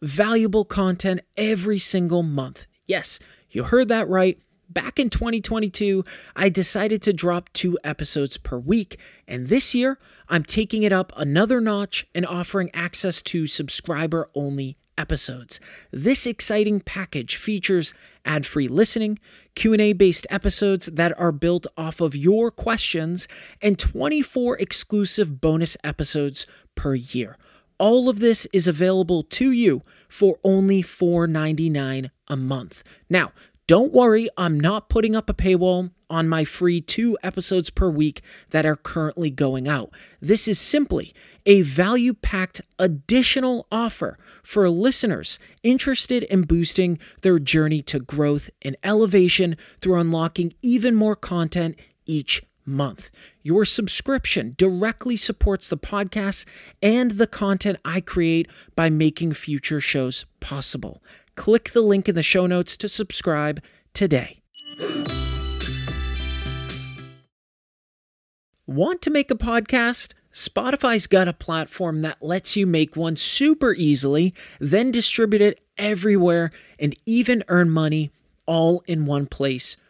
valuable content every single month. Yes, you heard that right. Back in 2022, I decided to drop two episodes per week, and this year, I'm taking it up another notch and offering access to subscriber only episodes. This exciting package features ad-free listening, Q&A based episodes that are built off of your questions, and 24 exclusive bonus episodes per year. All of this is available to you for only $4.99 a month. Now, don't worry, I'm not putting up a paywall on my free two episodes per week that are currently going out. This is simply a value packed additional offer for listeners interested in boosting their journey to growth and elevation through unlocking even more content each month. Your subscription directly supports the podcast and the content I create by making future shows possible. Click the link in the show notes to subscribe today. Want to make a podcast? Spotify's got a platform that lets you make one super easily, then distribute it everywhere and even earn money all in one place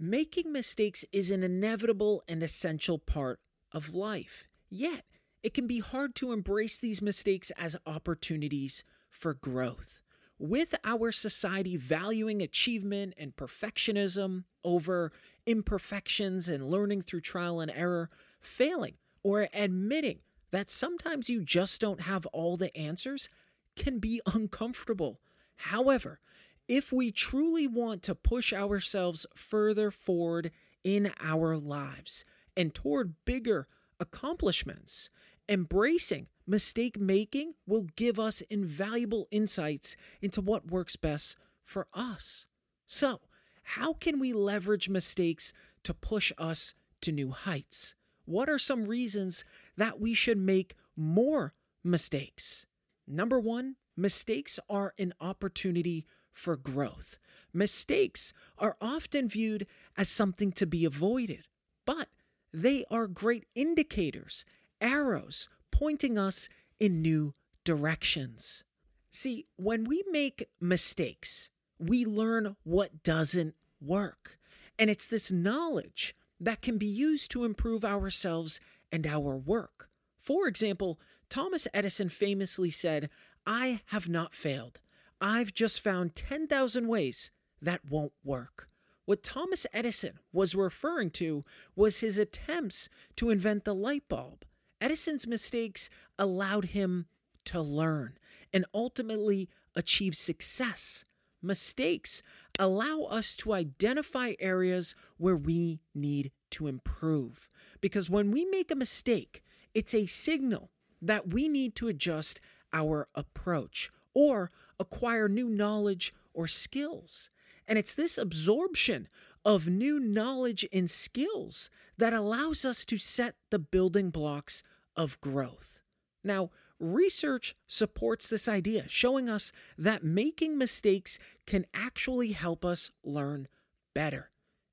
Making mistakes is an inevitable and essential part of life. Yet, it can be hard to embrace these mistakes as opportunities for growth. With our society valuing achievement and perfectionism over imperfections and learning through trial and error, failing or admitting that sometimes you just don't have all the answers can be uncomfortable. However, if we truly want to push ourselves further forward in our lives and toward bigger accomplishments, embracing mistake making will give us invaluable insights into what works best for us. So, how can we leverage mistakes to push us to new heights? What are some reasons that we should make more mistakes? Number one, mistakes are an opportunity for growth. Mistakes are often viewed as something to be avoided, but they are great indicators, arrows pointing us in new directions. See, when we make mistakes, we learn what doesn't work. And it's this knowledge that can be used to improve ourselves and our work. For example, Thomas Edison famously said, I have not failed. I've just found 10,000 ways that won't work. What Thomas Edison was referring to was his attempts to invent the light bulb. Edison's mistakes allowed him to learn and ultimately achieve success. Mistakes allow us to identify areas where we need to improve. Because when we make a mistake, it's a signal that we need to adjust our approach or acquire new knowledge or skills. And it's this absorption of new knowledge and skills that allows us to set the building blocks of growth. Now, research supports this idea, showing us that making mistakes can actually help us learn better.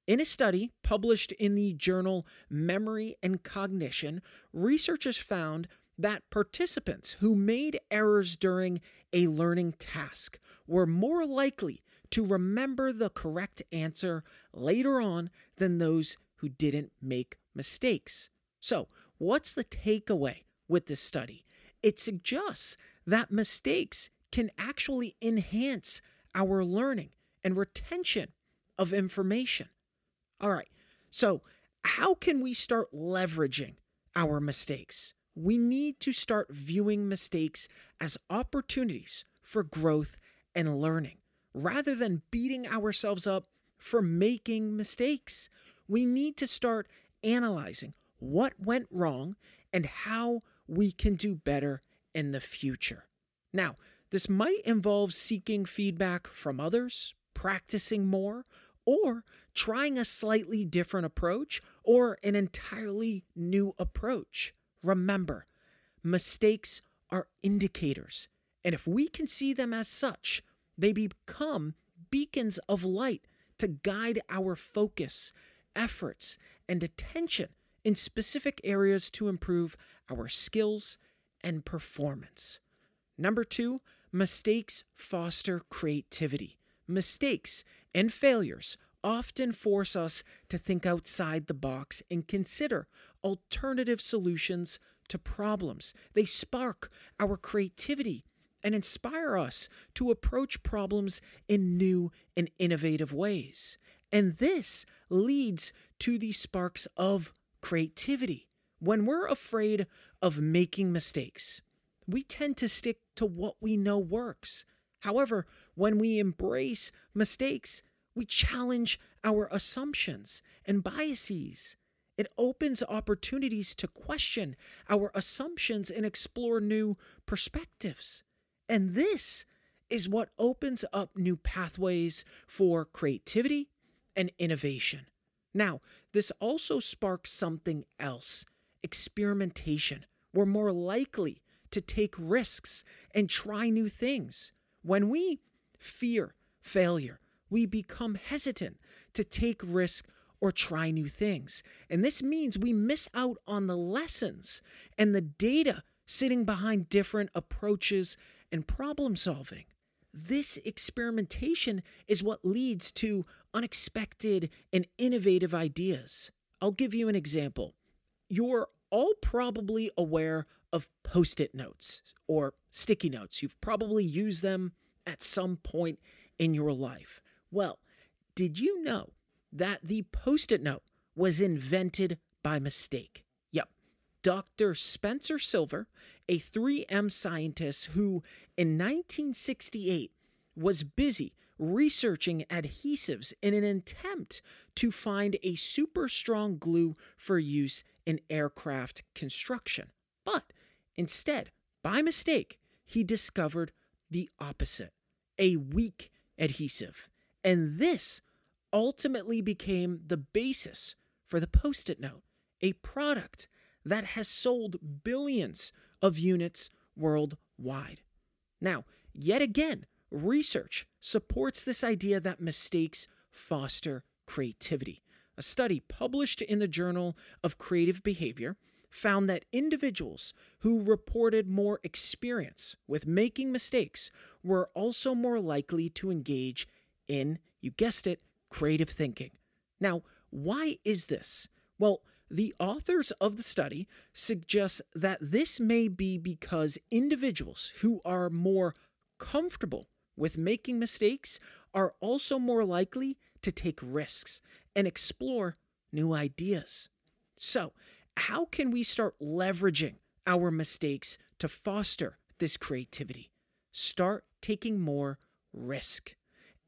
In a study published in the journal Memory and Cognition, researchers found that participants who made errors during a learning task were more likely to remember the correct answer later on than those who didn't make mistakes. So, what's the takeaway with this study? It suggests that mistakes can actually enhance our learning and retention of information. All right, so how can we start leveraging our mistakes? We need to start viewing mistakes as opportunities for growth and learning rather than beating ourselves up for making mistakes. We need to start analyzing what went wrong and how we can do better in the future. Now, this might involve seeking feedback from others, practicing more, or trying a slightly different approach or an entirely new approach. Remember, mistakes are indicators, and if we can see them as such, they become beacons of light to guide our focus, efforts, and attention in specific areas to improve our skills and performance. Number two, mistakes foster creativity. Mistakes and failures often force us to think outside the box and consider alternative solutions to problems. They spark our creativity and inspire us to approach problems in new and innovative ways. And this leads to the sparks of creativity. When we're afraid of making mistakes, we tend to stick to what we know works. However, when we embrace mistakes, we challenge our assumptions and biases. It opens opportunities to question our assumptions and explore new perspectives. And this is what opens up new pathways for creativity and innovation. Now, this also sparks something else experimentation. We're more likely to take risks and try new things. When we fear failure, we become hesitant to take risks or try new things. And this means we miss out on the lessons and the data sitting behind different approaches and problem solving. This experimentation is what leads to unexpected and innovative ideas. I'll give you an example. You're all probably aware of post it notes or sticky notes. You've probably used them at some point in your life. Well, did you know that the post it note was invented by mistake? Yep. Dr. Spencer Silver, a 3M scientist who in 1968 was busy researching adhesives in an attempt to find a super strong glue for use in aircraft construction. But instead, by mistake, he discovered the opposite a weak adhesive. And this ultimately became the basis for the Post it note, a product that has sold billions of units worldwide. Now, yet again, research supports this idea that mistakes foster creativity. A study published in the Journal of Creative Behavior found that individuals who reported more experience with making mistakes were also more likely to engage in, you guessed it, creative thinking. Now, why is this? Well, the authors of the study suggest that this may be because individuals who are more comfortable with making mistakes are also more likely to take risks and explore new ideas. So, how can we start leveraging our mistakes to foster this creativity? Start taking more risk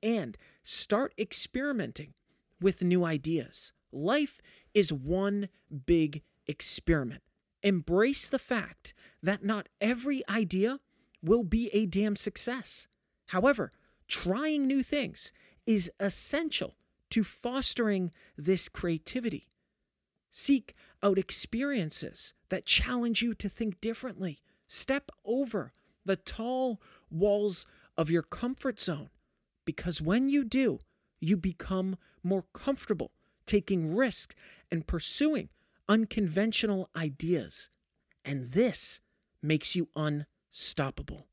and start experimenting with new ideas. Life is one big experiment. Embrace the fact that not every idea will be a damn success. However, trying new things is essential to fostering this creativity. Seek out experiences that challenge you to think differently. Step over the tall walls of your comfort zone because when you do, you become more comfortable taking risks and pursuing unconventional ideas. And this makes you unstoppable.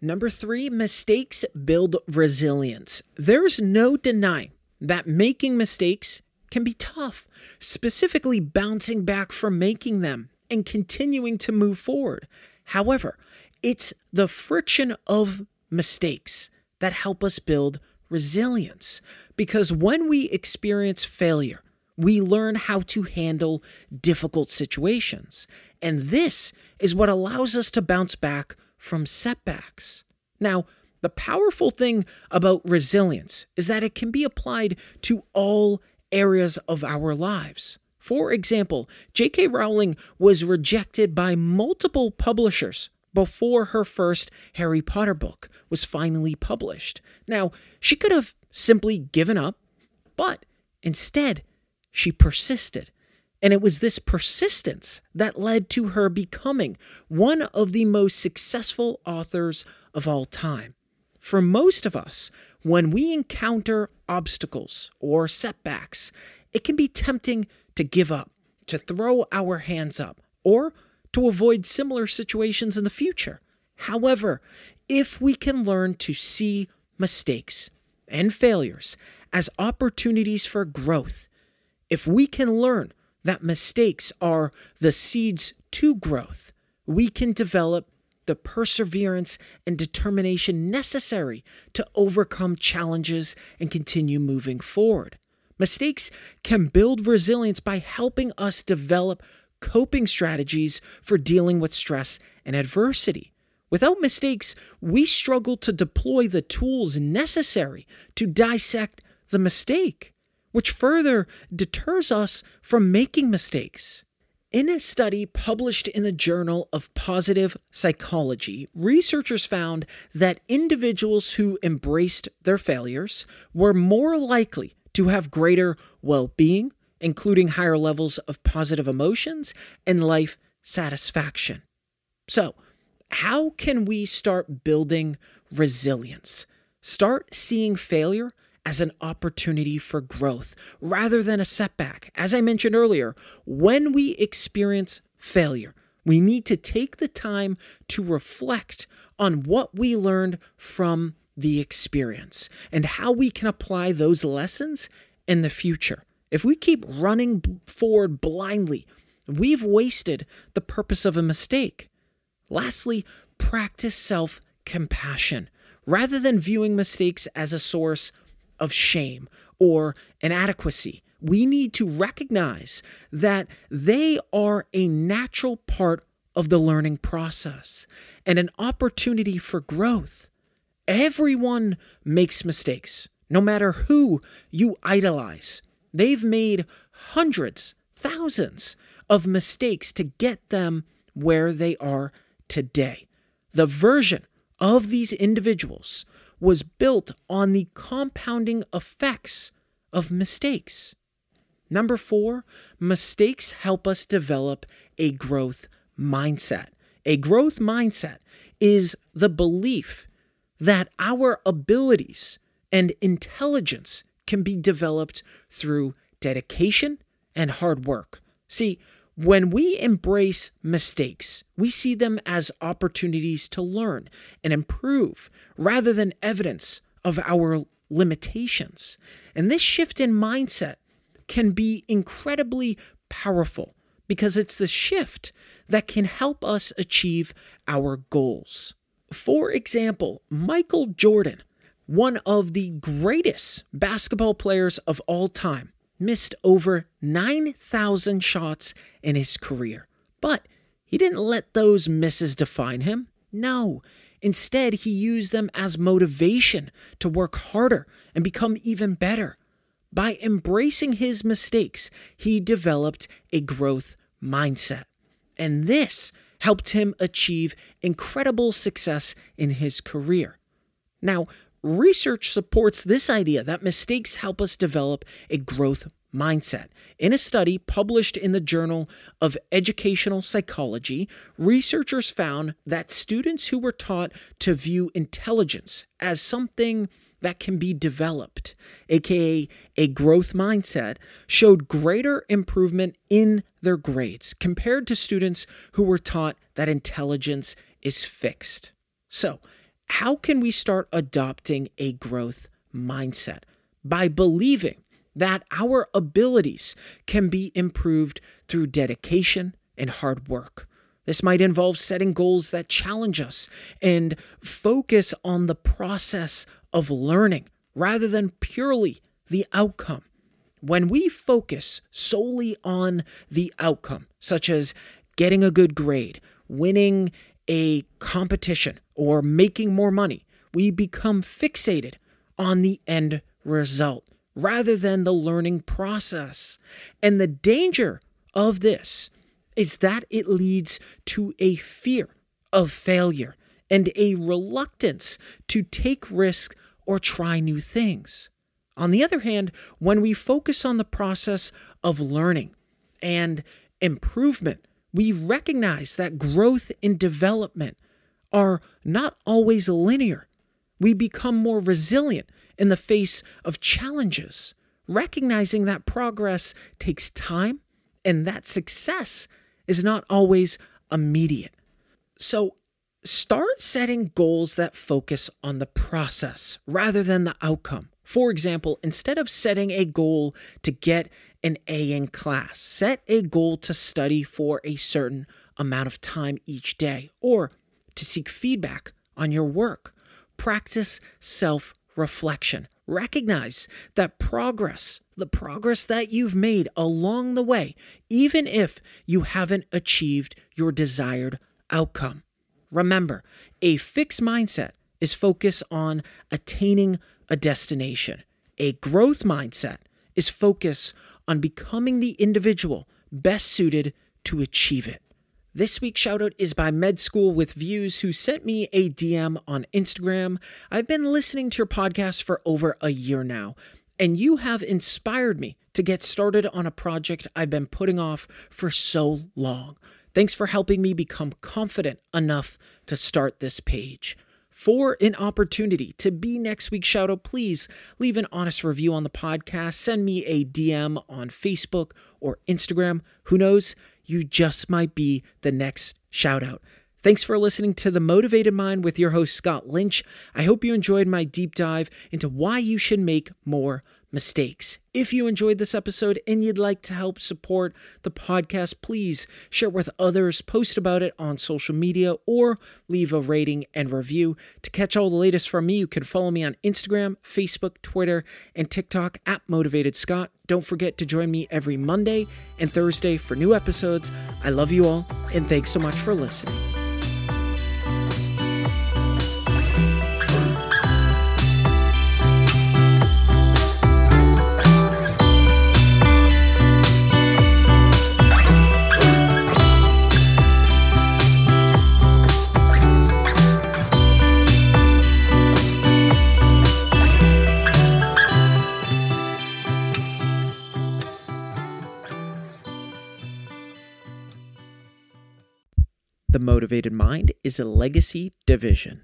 Number three, mistakes build resilience. There's no denying that making mistakes can be tough, specifically bouncing back from making them and continuing to move forward. However, it's the friction of mistakes that help us build resilience because when we experience failure, we learn how to handle difficult situations. And this is what allows us to bounce back from setbacks. Now, the powerful thing about resilience is that it can be applied to all areas of our lives. For example, J.K. Rowling was rejected by multiple publishers before her first Harry Potter book was finally published. Now, she could have simply given up, but instead, she persisted. And it was this persistence that led to her becoming one of the most successful authors of all time. For most of us, when we encounter obstacles or setbacks, it can be tempting to give up, to throw our hands up, or to avoid similar situations in the future. However, if we can learn to see mistakes and failures as opportunities for growth, if we can learn that mistakes are the seeds to growth, we can develop the perseverance and determination necessary to overcome challenges and continue moving forward. Mistakes can build resilience by helping us develop coping strategies for dealing with stress and adversity. Without mistakes, we struggle to deploy the tools necessary to dissect the mistake which further deters us from making mistakes. In a study published in the Journal of Positive Psychology, researchers found that individuals who embraced their failures were more likely to have greater well being, including higher levels of positive emotions and life satisfaction. So, how can we start building resilience? Start seeing failure as an opportunity for growth rather than a setback. As I mentioned earlier, when we experience failure, we need to take the time to reflect on what we learned from the experience and how we can apply those lessons in the future. If we keep running forward blindly, we've wasted the purpose of a mistake. Lastly, practice self compassion. Rather than viewing mistakes as a source of shame or inadequacy. We need to recognize that they are a natural part of the learning process and an opportunity for growth. Everyone makes mistakes, no matter who you idolize. They've made hundreds, thousands of mistakes to get them where they are today. The version of these individuals was built on the compounding effects of mistakes. Number four, mistakes help us develop a growth mindset. A growth mindset is the belief that our abilities and intelligence can be developed through dedication and hard work. See, when we embrace mistakes, we see them as opportunities to learn and improve rather than evidence of our limitations. And this shift in mindset can be incredibly powerful because it's the shift that can help us achieve our goals. For example, Michael Jordan one of the greatest basketball players of all time, missed over 9,000 shots in his career. But he didn't let those misses define him. No, instead, he used them as motivation to work harder and become even better. By embracing his mistakes, he developed a growth mindset. And this helped him achieve incredible success in his career. Now, research supports this idea that mistakes help us develop a growth mindset. In a study published in the Journal of Educational Psychology, researchers found that students who were taught to view intelligence as something that can be developed, aka a growth mindset, showed greater improvement in their grades compared to students who were taught that intelligence is fixed. So, how can we start adopting a growth mindset? By believing that our abilities can be improved through dedication and hard work. This might involve setting goals that challenge us and focus on the process of learning rather than purely the outcome. When we focus solely on the outcome, such as getting a good grade, winning a competition, or making more money, we become fixated on the end result rather than the learning process. And the danger of this is that it leads to a fear of failure and a reluctance to take risks or try new things. On the other hand, when we focus on the process of learning and improvement, we recognize that growth and development are not always linear. We become more resilient in the face of challenges, recognizing that progress takes time and that success is not always immediate. So, start setting goals that focus on the process rather than the outcome. For example, instead of setting a goal to get an A in class, set a goal to study for a certain amount of time each day or to seek feedback on your work. Practice self reflection. Recognize that progress, the progress that you've made along the way, even if you haven't achieved your desired outcome. Remember, a fixed mindset is focused on attaining a destination. A growth mindset is focused on becoming the individual best suited to achieve it. This week's shoutout is by Med School with Views, who sent me a DM on Instagram. I've been listening to your podcast for over a year now, and you have inspired me to get started on a project I've been putting off for so long. Thanks for helping me become confident enough to start this page. For an opportunity to be next week's shoutout, please leave an honest review on the podcast. Send me a DM on Facebook or Instagram. Who knows? you just might be the next shout out. Thanks for listening to The Motivated Mind with your host, Scott Lynch. I hope you enjoyed my deep dive into why you should make more mistakes. If you enjoyed this episode and you'd like to help support the podcast, please share with others, post about it on social media, or leave a rating and review. To catch all the latest from me, you can follow me on Instagram, Facebook, Twitter, and TikTok at Motivated Scott. Don't forget to join me every Monday and Thursday for new episodes. I love you all, and thanks so much for listening. Mind is a legacy division.